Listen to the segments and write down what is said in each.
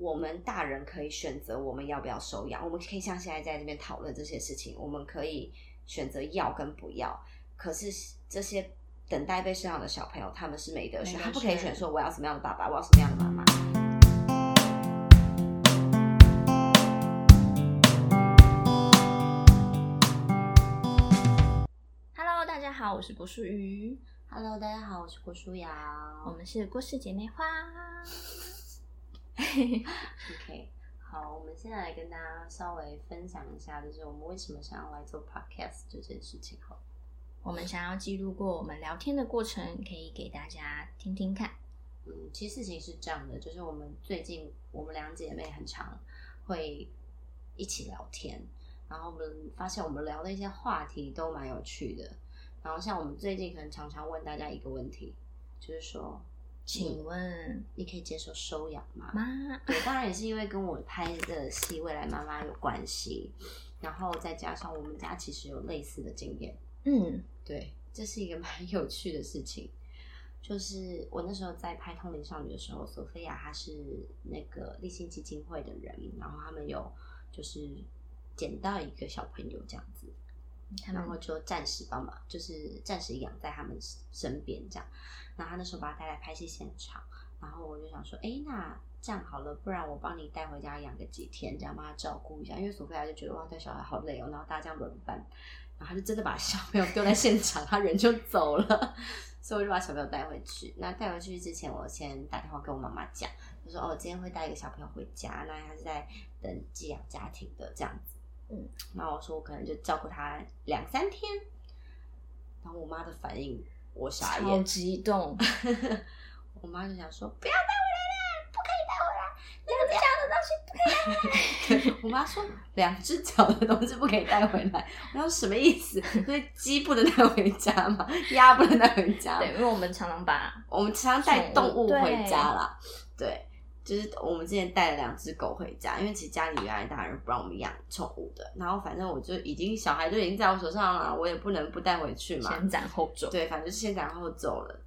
我们大人可以选择我们要不要收养，我们可以像现在在这边讨论这些事情，我们可以选择要跟不要。可是这些等待被收养的小朋友，他们是没得选，他不可以选选说我要什么样的爸爸，我要什么样的妈妈。Hello，大家好，我是郭淑瑜，Hello，大家好，我是郭书瑶。我们是郭氏姐妹花。OK，好，我们现在来跟大家稍微分享一下，就是我们为什么想要来做 Podcast 这件事情。好，我们想要记录过我们聊天的过程，可以给大家听听看。嗯，其实事情是这样的，就是我们最近我们两姐妹很常会一起聊天，然后我们发现我们聊的一些话题都蛮有趣的。然后像我们最近可能常常问大家一个问题，就是说，请问你可以接受收养吗？妈，对，当然也是因为跟我拍的戏《未来妈妈》有关系，然后再加上我们家其实有类似的经验，嗯，对，这是一个蛮有趣的事情。就是我那时候在拍《通灵少女》的时候，索菲亚她是那个立信基金会的人，然后他们有就是捡到一个小朋友这样子，他然后们就暂时帮忙，就是暂时养在他们身边这样。然后他那时候把他带来拍戏现场，然后我就想说，哎，那这样好了，不然我帮你带回家养个几天，这样帮他照顾一下。因为索菲亚就觉得哇，带小孩好累哦，然后大家这样轮班，然后他就真的把小朋友丢在现场，他人就走了，所以我就把小朋友带回去。那带回去之前，我先打电话跟我妈妈讲，就说哦，今天会带一个小朋友回家，那他是在等寄养家庭的这样子。嗯，那我说我可能就照顾他两三天，然后我妈的反应，我傻超眼，激动，我妈就想说不要带回来啦，不可以带回来，两只脚的东西不可以带回来。我妈说两只脚的东西不可以带回来，我说什么意思？所以鸡不能带回家嘛，鸭不能带回家，对，因为我们常常把我们常常带动物回家啦，对，就是我们之前带了两只狗回家，因为其实家里原来大人不让我们养宠物的，然后反正我就已经小孩就已经在我手上了，我也不能不带回去嘛，先斩后奏。对，反正先斩后奏了。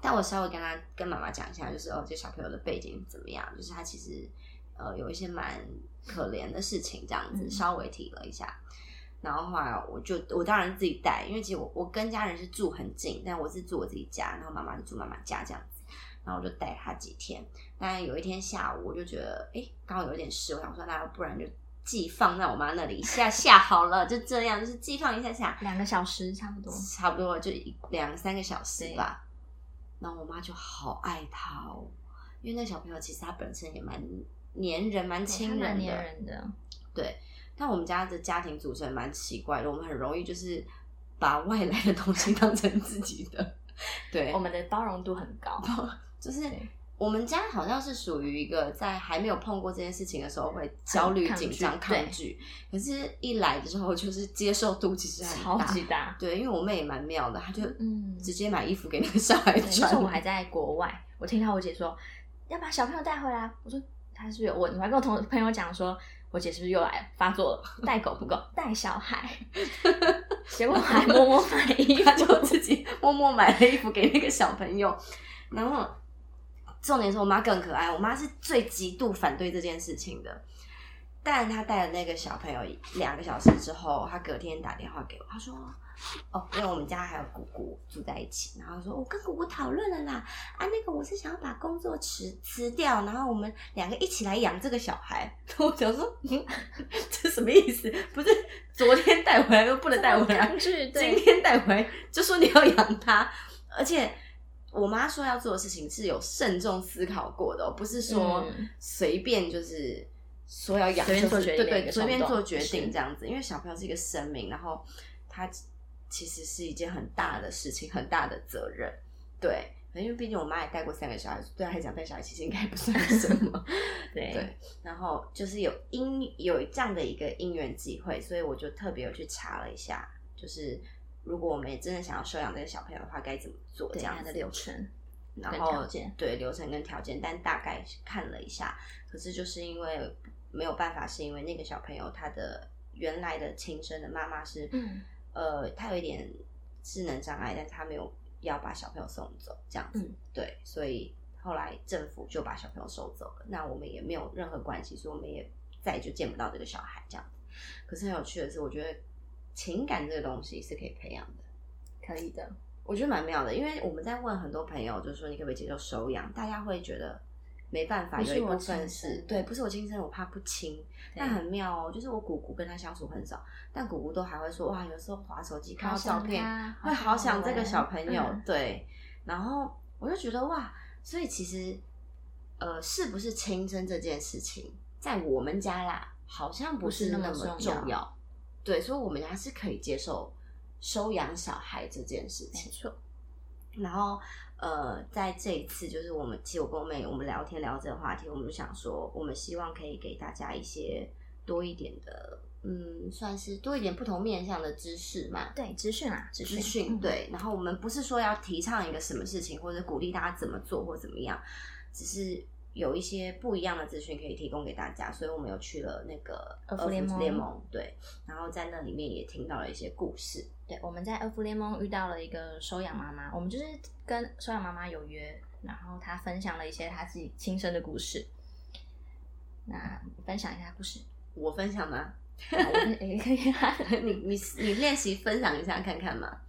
但我稍微跟他跟妈妈讲一下，就是哦，这小朋友的背景怎么样？就是他其实呃有一些蛮可怜的事情，这样子、嗯稍微提了一下。然后后来我就我当然自己带，因为其实我我跟家人是住很近，但我是住我自己家，然后妈妈就住妈妈家这样子。然后我就带他几天。但有一天下午，我就觉得哎，刚好有点事，我想说那不然就寄放在我妈那里下下好了，就这样，就是寄放一下下。两个小时差不多，差不多就一两三个小时吧。然后我妈就好爱他哦，因为那小朋友其实他本身也蛮黏人、蛮亲人的，他蛮黏人的，对。但我们家的家庭组成蛮奇怪的，我们很容易就是把外来的东西 当成自己的，对我，们的包容度很高。就是我们家好像是属于一个在还没有碰过这件事情的时候会焦虑、紧张、抗拒，可是一来的时候就是接受度其实很超大，级大。对，因为我妹也蛮妙的，她就嗯直接买衣服给那个小孩穿。候我还在国外，我听到我姐说要把小朋友带回来，我说她是有问？我还跟我同朋友讲说，我姐是不是又来了发作了？带狗不够，带小孩，结果我还默默买衣服，就自己默默买了衣服给那个小朋友，然后重点是我妈更可爱，我妈是最极度反对这件事情的。但她带了那个小朋友两个小时之后，她隔天打电话给我，她说：“哦，因为我们家还有姑姑住在一起，然后说我跟姑姑讨论了啦，啊，那个我是想要把工作辞辞掉，然后我们两个一起来养这个小孩。”我想说，嗯，这什么意思？不是昨天带回来又不能 带回来，今，天带回来就说你要养他，而且我妈说要做的事情是有慎重思考过的、哦，不是说嗯随便就是说要养，随便就是做决定对对，随便做决定是这样子。因为小朋友是一个生命，然后他其实是一件很大的事情，很大的责任。对，因为毕竟我妈也带过三个小孩，对她来讲带小孩其实应该不算什么。对对，然后就是有因有这样的一个因缘机会，所以我就特别有去查了一下，就是如果我们也真的想要收养这个小朋友的话，该怎么做这样的流程，然后对流程跟条件，但大概看了一下，可是就是因为没有办法，是因为那个小朋友他的原来的亲生的妈妈是，嗯呃，他有一点智能障碍，但他没有要把小朋友送走这样子，嗯对，所以后后来政府就把小朋友收走了，那我们也没有任何关系，所以我们也再也就见不到这个小孩这样子。可是很有趣的是，我觉得情感这个东西是可以培养的。可以的。我觉得蛮妙的，因为我们在问很多朋友，就是说你可不可以接受收养，大家会觉得没办法，不是我有一部分亲是生对，不是我亲生，我怕不亲。但很妙哦，就是我姑姑跟他相处很少，但姑姑都还会说哇，有时候滑手机看到照片，会好想这个小朋友，嗯对。然后我就觉得哇，所以其实呃，是不是亲生这件事情，在我们家啦，好像不是那么重要对，所以我们家是可以接受收养小孩这件事情。没错，然后呃，在这一次就是我们，其实我跟我妹我们聊天聊这个话题，我们就想说，我们希望可以给大家一些多一点的，嗯，算是多一点不同面向的知识嘛。对资讯啊，资资讯嗯对，然后我们不是说要提倡一个什么事情，或者鼓励大家怎么做或怎么样，只是有一些不一样的资讯可以提供给大家，所以我们有去了那个儿福联盟联盟，对，然后在那里面也听到了一些故事，对，我们在儿福联盟遇到了一个收养妈妈，我们就是跟收养妈妈有约，然后她分享了一些她自己亲身的故事。那分享一下故事，我分享吗？好我分 也可以啊。你你你练习分享一下看看嘛。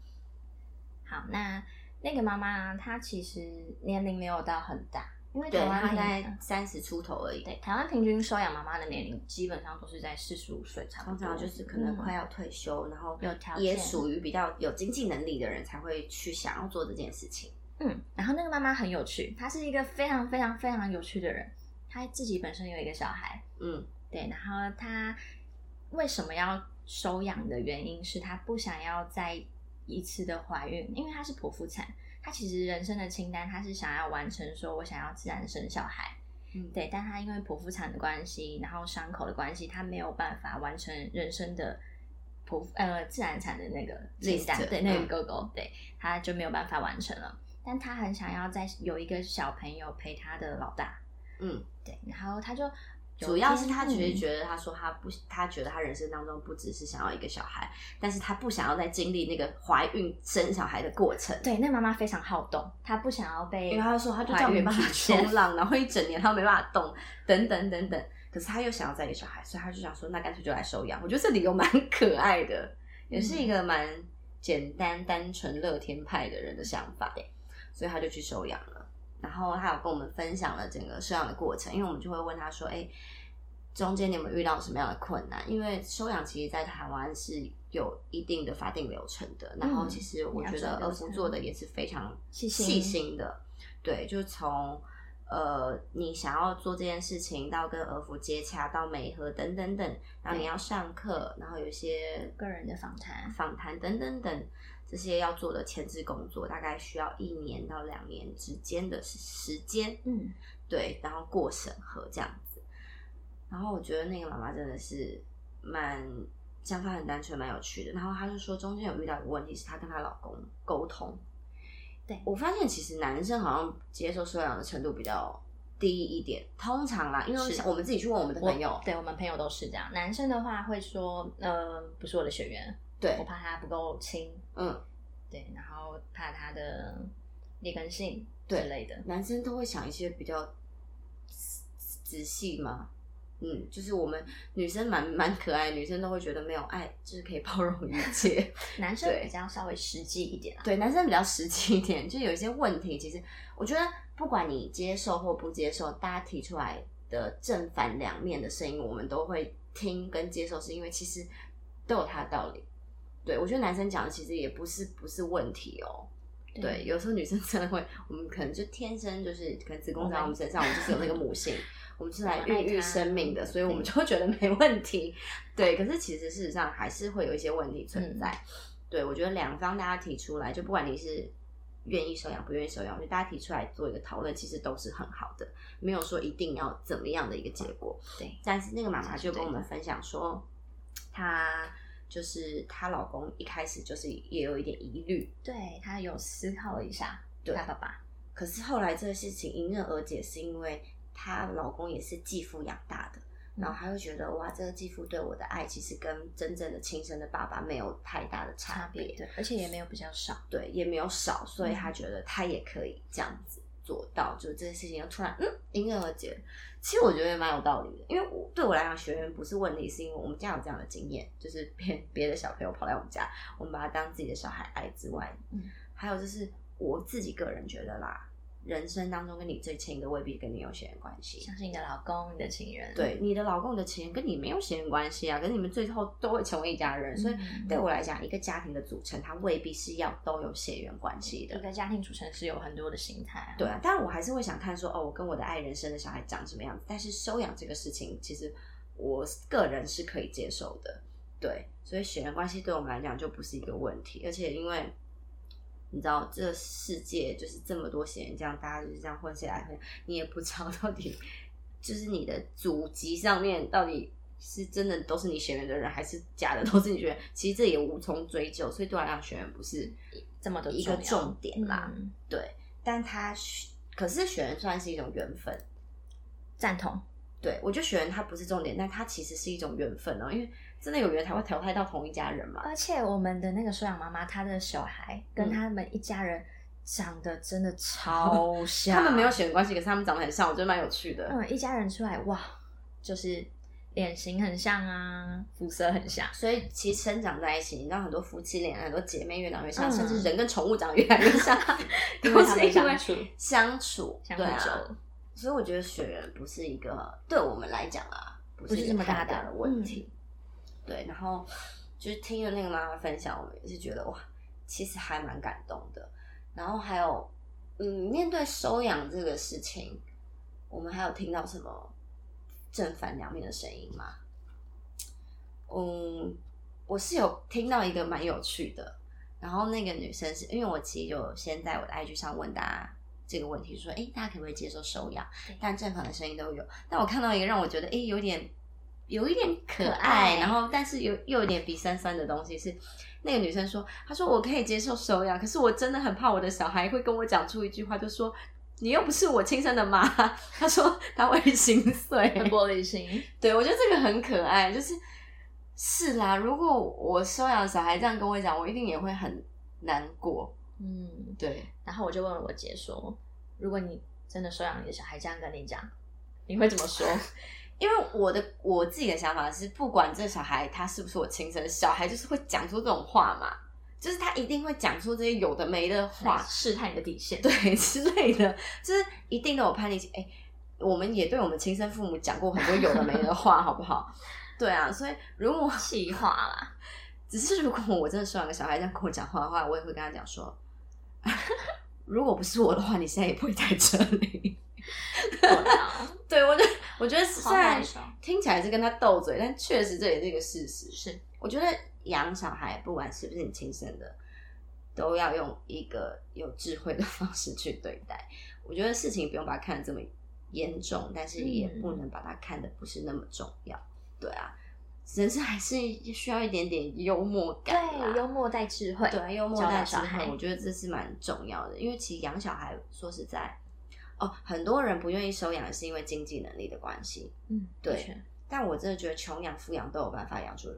好，那那个妈妈她其实年龄没有到很大，因为对，台湾平他在三十出头而已，对台湾平均收养妈妈的年龄基本上都是在四十五岁差不多，通常就是可能快要、要退休，然后有条件也属于比较有经济能力的人才会去想要做这件事情。嗯，然后那个妈妈很有趣，她是一个非常非常非常有趣的人，她自己本身有一个小孩，嗯。对，然后她为什么要收养的原因是她不想要再一次的怀孕，因为她是剖腹产，她其实人生的清单他是想要完成，说我想要自然生小孩，嗯，对，但他因为剖腹产的关系，然后伤口的关系，他没有办法完成人生的剖呃自然产的那个清单，对，那个嗯。勾勾，对，他就没有办法完成了。但他很想要再有一个小朋友陪他的老大，嗯，对，然后他就有主要是他其实嗯觉得，他说他不，他觉得他人生当中不只是想要一个小孩，但是他不想要再经历那个怀孕生小孩的过程。对，那妈妈非常好动，她不想要被，因为她说她就这样没办法冲浪，然后一整年他没办法动，等等等等。可是她又想要再一个小孩，所以她就想说，那干脆就来收养。我觉得这理由蛮 可爱的，也是一个蛮简单、单纯、乐天派的人的想法。所以他就去收养了。然后他有跟我们分享了整个收养的过程，因为我们就会问他说：“哎，中间你有没有遇到什么样的困难？”因为收养其实，在台湾是有一定的法定流程的。然后，其实我觉得儿福做的也是非常细心的。对，就从呃你想要做这件事情，到跟儿福接洽，到美和等等等，然后你要上课，然后有一些个人的访谈访谈等等等。这些要做的前置工作，大概需要一年到两年之间的时间，嗯，对，然后过审核这样子。然后我觉得那个妈妈真的是蛮想法很单纯，蛮有趣的。然后她就说，中间有遇到一个问题，是她跟她老公沟通。对我发现，其实男生好像接受收养的程度比较低一点。通常啦，因为我们自己去问我们的朋友我，对我们朋友都是这样。男生的话会说，呃，不是我的学员，对我，怕他不够亲，嗯，对，然后怕他的劣根性之类的。男生都会想一些比较仔仔细嘛。嗯，就是我们女生蛮蛮可爱，女生都会觉得没有爱就是可以包容一切。男生比较稍微实际一点啊。对，男生比较实际一点，就有一些问题，其实我觉得不管你接受或不接受，大家提出来的正反两面的声音，我们都会听跟接受，是因为其实都有它的道理。对我觉得男生讲的其实也不是不是问题哦。对，有时候女生真的会，我们可能就天生就是可能子宫在我们身上，我们就是有那个母性，我们是来孕育生命的，所以我们就会觉得没问题。对，可是其实事实上还是会有一些问题存在。对我觉得两方大家提出来，就不管你是愿意收养不愿意收养，我觉得大家提出来做一个讨论，其实都是很好的，没有说一定要怎么样的一个结果。对，但是那个妈妈就跟我们分享说，她就是她老公一开始就是也有一点疑虑，对她有思考了一下，对她爸爸，可是后来这个事情迎刃而解，是因为她老公也是继父养大的，嗯然后她就觉得哇，这个继父对我的爱其实跟真正的亲生的爸爸没有太大的差别，对，而且也没有比较少。对，也没有少，所以嗯她觉得她也可以这样子做到，就这件事情又突然嗯迎刃而解。其实我觉得蛮有道理的，因为我对我来讲，学员不是问题，是因为我们家有这样的经验，就是别别的小朋友跑来我们家，我们把他当自己的小孩爱之外，嗯，还有就是我自己个人觉得啦，人生当中跟你最亲的未必跟你有血缘关系，像是你的老公、你的情人，对，你的老公你的情人跟你没有血缘关系啊，可是你们最后都会成为一家人，所以嗯对我来讲，一个家庭的组成，它未必是要都有血缘关系的一。个家庭组成是有很多的形态、啊，对啊，当然我还是会想看说，哦，我跟我的爱人生的小孩长什么样子。但是收养这个事情，其实我个人是可以接受的。对，所以血缘关系对我们来讲就不是一个问题。而且因为你知道，这世界就是这么多闲人，这样大家就是这样混起来混，你也不知道到底就是你的祖籍上面到底。是真的都是你血缘的人，还是假的都是你血缘？其实这也无从追究，所以对我来讲，血缘不是这么的一个重点啦。嗯对，但他可是血缘算是一种缘分。赞同，对我觉得血缘它不是重点，但他其实是一种缘分哦，因为真的有缘才会淘汰到同一家人嘛。而且我们的那个收养妈妈，她的小孩跟嗯他们一家人长得真的超像，他们没有血缘关系，可是他们长得很像，我觉得蛮有趣的。嗯，一家人出来哇，就是脸型很像啊，肤色很像，所以其实生长在一起，你知道很多夫妻脸、很多姐妹越长越像，嗯甚至人跟宠物长得越来越像，因都为相处相处，相处对啊。久，所以我觉得血缘不是一个对我们来讲啊，不不是这么大的太大的问题。对，然后就是听了那个妈妈分享，我们也是觉得哇，其实还蛮感动的。然后还有，嗯，面对收养这个事情，我们还有听到什么正反两面的声音吗？嗯，我是有听到一个蛮有趣的，然后那个女生是因为我其实有先在我的 IG 上问大家这个问题，说，哎，大家可不可以接受收养？但正反的声音都有。但我看到一个让我觉得，哎，有点有一点可可爱，爱然后但是有又有点鼻酸酸的东西是。那个女生说：“她说我可以接受收养，可是我真的很怕我的小孩会跟我讲出一句话，就说你又不是我亲生的妈。” 她说她会心碎，很玻璃心，对，我觉得这个很可爱，就是是啦。如果我收养小孩这样跟我讲，我一定也会很难过。嗯，对，然后我就问了我姐说，如果你真的收养你的小孩这样跟你讲，你会怎么说？因为我的我自己的想法是，不管这小孩他是不是我亲生的，小孩就是会讲出这种话嘛，就是他一定会讲出这些有的没的话来，试探你的底线，对 之类的，就是一定都有叛逆期。哎、我们也对我们亲生父母讲过很多有的没的话，好不好？对啊，所以如果气话啦，只是如果我真的收养个小孩这样跟我讲话的话，我也会跟他讲说，如果不是我的话，你现在也不会在这里。对我觉得，我觉得虽然听起来是跟他斗嘴，但确实这也是一个事实。是我觉得养小孩，不管是不是你亲生的，都要用一个有智慧的方式去对待。我觉得事情不用把它看得这么严重，但是也嗯不能把它看得不是那么重要。对啊，人生还是需要一点点幽默感啦。对幽默带智慧，对，幽默带智慧，我觉得这是蛮重要的。因为其实养小孩，说实在，哦，很多人不愿意收养，是因为经济能力的关系。嗯，对但我真的觉得穷养、富养都有办法养出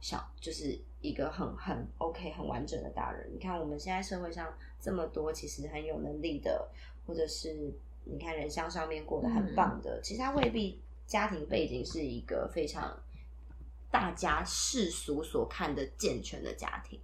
小，就是一个很很 OK、很完整的大人。你看我们现在社会上这么多其实很有能力的，或者是你看人像上面过得很棒的，其实他未必家庭背景是一个非常大家世俗所看的健全的家庭。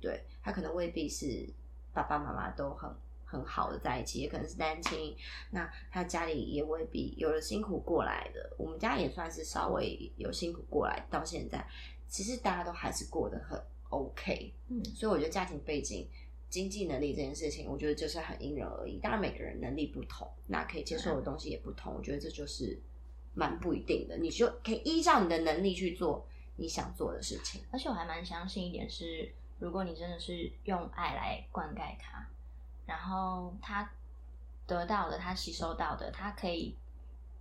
对他可能未必是爸爸妈妈都很很好的在一起，也可能是单亲。那他家里也未必有了辛苦过来的，我们家也算是稍微有辛苦过来，到现在其实大家都还是过得很 OK。嗯所以我觉得家庭背景、经济能力这件事情，我觉得就是很因人而异。当然每个人能力不同，那可以接受的东西也不同。我觉得这就是蛮不一定的，你就可以依照你的能力去做你想做的事情。而且我还蛮相信一点是，如果你真的是用爱来灌溉他，然后他得到的，他吸收到的，他可以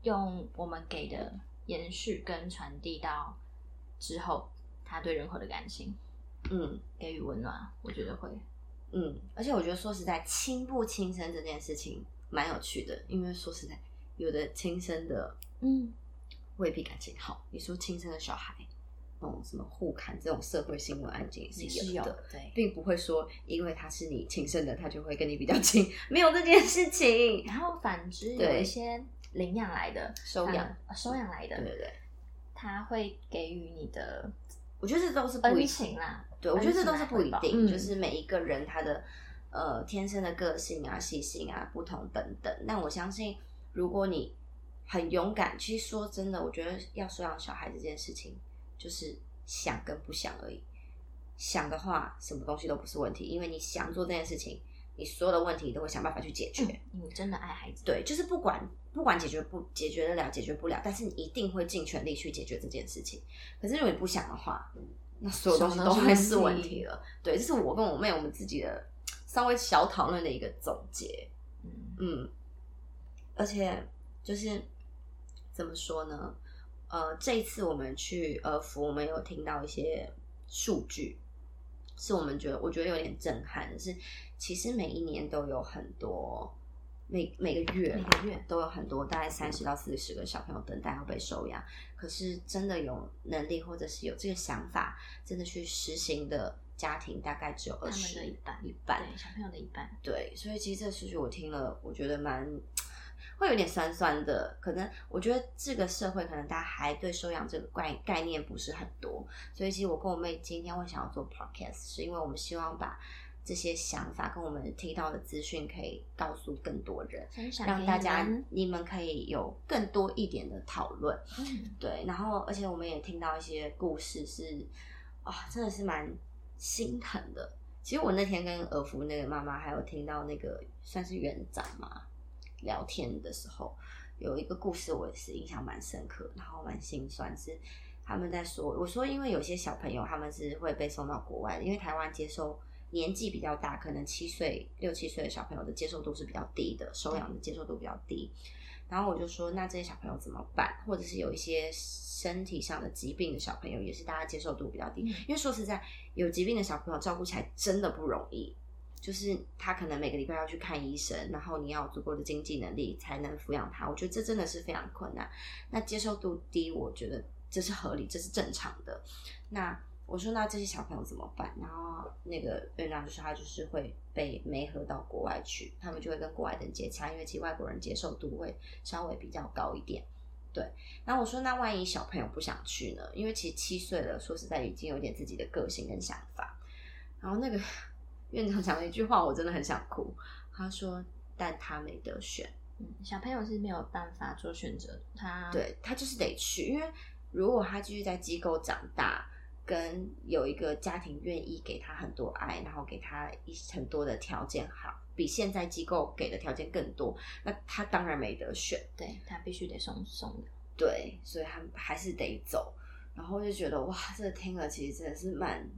用我们给的延续跟传递到之后，他对人口的感情嗯给予温暖，我觉得会。嗯，而且我觉得说实在，亲不亲生这件事情蛮有趣的，因为说实在，有的亲生的嗯，未必感情好。你说亲生的小孩，那种什么互砍这种社会新闻案件也是有有的，对。并不会说因为他是你亲生的，他就会跟你比较亲，没有这件事情。然后反之，有一些领养来的、收养呃收养来的，对对对，他会给予你的我觉得这都是不一恩定情啦。对，我觉得这都是不一定，就是每一个人他的呃天生的个性啊、习性啊不同等等。但我相信，如果你很勇敢，其实说真的，我觉得要收养小孩这件事情，就是想跟不想而已。想的话，什么东西都不是问题，因为你想做这件事情，你所有的问题都会想办法去解决。嗯，你真的爱孩子，对，就是不管不管解决不解决得了，解决不了，但是你一定会尽全力去解决这件事情。可是如果你不想的话，那所有东西都会是问题了。对，这是我跟我妹我们自己的稍微小讨论的一个总结。嗯，嗯，而且就是怎么说呢？呃，这一次我们去呃福，我们有听到一些数据，是我们觉得我觉得有点震撼的是，其实每一年都有很多。每每个月每个月都有很多，大概三十到四十个小朋友等待要被收养。可是真的有能力或者是有这个想法，真的去实行的家庭，大概只有他们的一半，一半。对小朋友的一半，对，所以其实这个数据我听了，我觉得蛮会有点酸酸的。可能我觉得这个社会可能大家还对收养这个概概念不是很多，所以其实我跟我妹今天会想要做 podcast，是因为我们希望把这些想法跟我们听到的资讯可以告诉更多人，让大家你们可以有更多一点的讨论。嗯，对，然后而且我们也听到一些故事是，啊，真的是蛮心疼的。其实我那天跟尔福那个妈妈还有听到那个算是园长嘛聊天的时候，有一个故事我也是印象蛮深刻，然后蛮心酸，是他们在说，我说因为有些小朋友他们是会被送到国外的，因为台湾接收年纪比较大，可能七岁六七岁的小朋友的接受度是比较低的，收养的接受度比较低。然后我就说，那这些小朋友怎么办？或者是有一些身体上的疾病的小朋友，也是大家接受度比较低。嗯因为说实在，有疾病的小朋友照顾起来真的不容易。就是他可能每个礼拜要去看医生，然后你要有足够的经济能力才能抚养他。我觉得这真的是非常困难。那接受度低，我觉得这是合理，这是正常的。那我说，那这些小朋友怎么办？然后那个院长就说，他就是会被媒合到国外去，他们就会跟国外的人接洽，因为其实外国人接受度会稍微比较高一点。对，然后我说，那万一小朋友不想去呢？因为其实七岁了，说实在已经有点自己的个性跟想法。然后那个院长讲了一句话，我真的很想哭。他说：“但他没得选。”嗯，小朋友是没有办法做选择的，他对他就是得去，因为如果他继续在机构长大，跟有一个家庭愿意给他很多爱，然后给他一很多的条件好，比现在机构给的条件更多，那他当然没得选。对他必须得送送的，对，所以他还是得走。然后就觉得哇，这个听了其实真的是蛮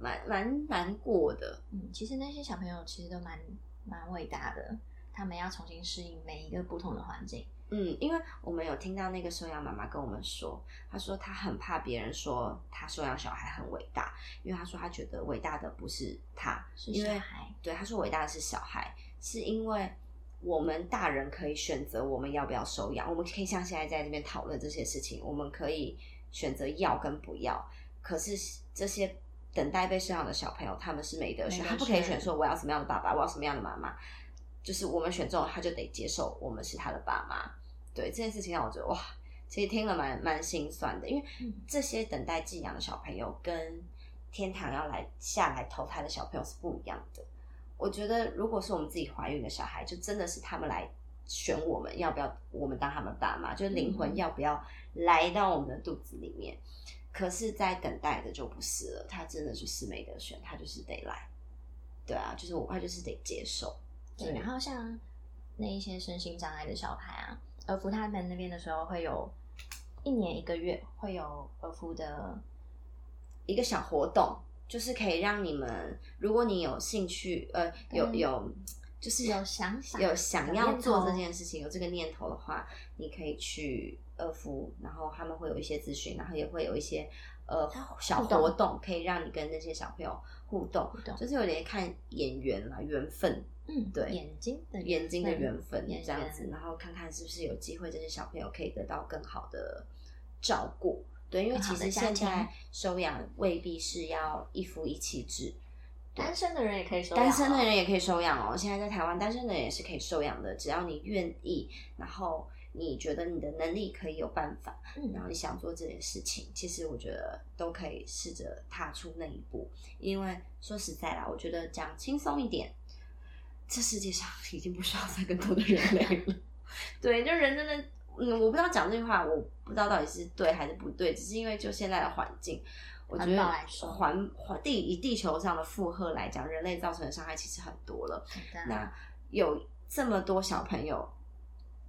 蛮蛮难过的。嗯，其实那些小朋友其实都蛮蛮伟大的，他们要重新适应每一个不同的环境。嗯，因为我们有听到那个收养妈妈跟我们说，她说她很怕别人说她收养小孩很伟大，因为她说她觉得伟大的不是她，是因为小孩对她说伟大的是小孩，是因为我们大人可以选择我们要不要收养，我们可以像现在在这边讨论这些事情，我们可以选择要跟不要，可是这些。等待被收养的小朋友，他们是没得选，他不可以选选说我要什么样的爸爸，我要什么样的妈妈，就是我们选中，他就得接受我们是他的爸妈。对这件事情让我觉得哇，其实听了蛮蛮心酸的，因为嗯这些等待寄养的小朋友跟天堂要来下来投胎的小朋友是不一样的。我觉得如果是我们自己怀孕的小孩，就真的是他们来选我们要不要我们当他们爸妈，就是灵魂嗯要不要来到我们的肚子里面。可是，在等待的就不是了，他真的就是没得选，他就是得来。对啊，就是我，他就是得接受。对，然后像那一些身心障碍的小孩啊，儿福他们那边的时候会有一年一个月会有儿福的，一个小活动，就是可以让你们，如果你有兴趣，呃，有嗯有，就是有想法有想要做这件事情，有这个念头的话，你可以去二夫，然后他们会有一些咨询，然后也会有一些呃小活动，可以让你跟那些小朋友互动，互动就是有点看眼缘啦，缘分，嗯，对眼睛的眼睛的缘分这样子，然后看看是不是有机会这些小朋友可以得到更好的照顾。对，因为其实现在收养未必是要一夫一妻制，单身的人也可以收养哦单身的人也可以收养哦。现在在台湾，单身的人也是可以收养的，只要你愿意，然后你觉得你的能力可以有办法，嗯然后你想做这件事情，其实我觉得都可以试着踏出那一步。因为说实在啦，我觉得讲轻松一点，这世界上已经不需要再更多的人类了。对，就人真的，嗯，我不知道讲这句话，我不知道到底是对还是不对，只是因为就现在的环境，我觉环得环环地以地球上的负荷来讲，人类造成的伤害其实很多了。那有这么多小朋友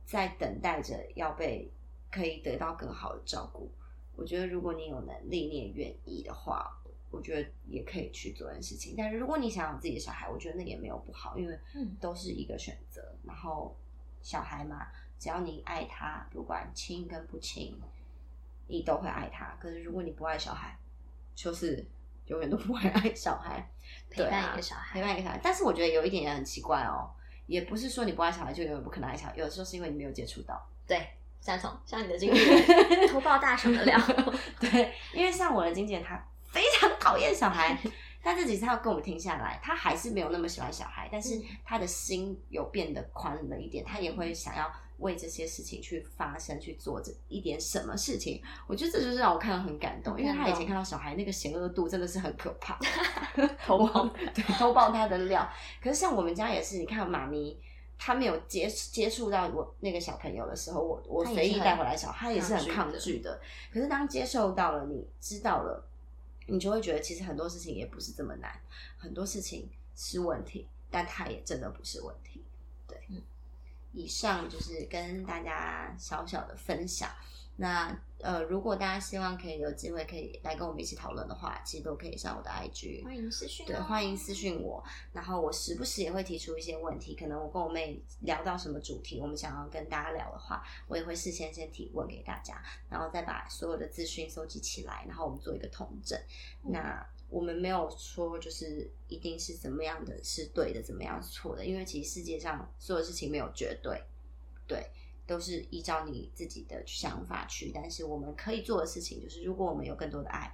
在等待着要被可以得到更好的照顾，我觉得如果你有能力，你也愿意的话，我觉得也可以去做这件事情。但是如果你想要自己的小孩，我觉得那也没有不好，因为嗯都是一个选择。然后小孩嘛，只要你爱他，不管亲跟不亲，你都会爱他。可是如果你不爱小孩，就是永远都不会爱小孩。陪伴一个小孩陪伴一个小孩。但是我觉得有一点也很奇怪哦，也不是说你不爱小孩就永远不可能爱小孩，有的时候是因为你没有接触到。对赞同，像你的经纪人偷爆大熊的料，对，因为像我的经纪人，他非常讨厌小孩，但这几次他要跟我们停下来，他还是没有那么喜欢小孩，但是嗯他的心有变得宽了一点，他也会想要为这些事情去发声，去做这一点什么事情。我觉得这就是让我看到很感动，因为他以前看到小孩那个邪恶度真的是很可怕，偷爆对偷爆他的料。可是像我们家也是，你看妈咪。他没有接接触到我那个小朋友的时候，我我随意带回来小孩，他也是很抗拒的抗拒的。可是当接受到了，你知道了，你就会觉得其实很多事情也不是这么难，很多事情是问题，但它也真的不是问题。对，嗯以上就是跟大家小小的分享。那呃，如果大家希望可以有机会可以来跟我们一起讨论的话，其实都可以上我的 IG，欢迎私讯、哦，对，欢迎私讯我。然后我时不时也会提出一些问题，可能我跟我妹聊到什么主题，我们想要跟大家聊的话，我也会事先先提问给大家，然后再把所有的资讯收集起来，然后我们做一个统整。嗯那我们没有说就是一定是怎么样的是对的，怎么样是错的，因为其实世界上所有事情没有绝对，对。都是依照你自己的想法去，但是我们可以做的事情就是，如果我们有更多的爱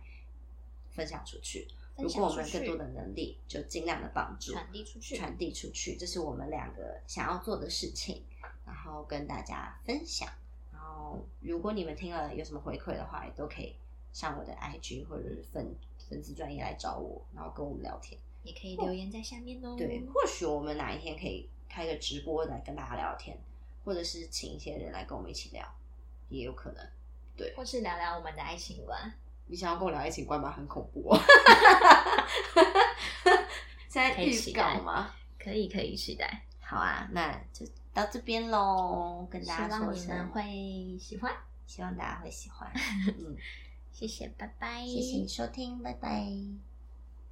分享出去，如果我们更多的能力，就尽量的帮助传递出去，传递出去，这是我们两个想要做的事情，然后跟大家分享。然后，如果你们听了有什么回馈的话，也都可以上我的 IG 或者是粉粉丝专业来找我，然后跟我们聊天。也可以留言在下面哦。对，或许我们哪一天可以开个直播来跟大家聊聊天，或者是请一些人来跟我们一起聊，也有可能。对或是聊聊我们的爱情观。你想要跟我聊爱情观吗？很恐怖哦！现在可以预期待告吗？可以，可以期待，好啊，那就到这边喽，跟大家说望你们声，会喜欢。希望大家会喜欢。嗯，谢谢，拜拜。谢谢你收听，拜拜。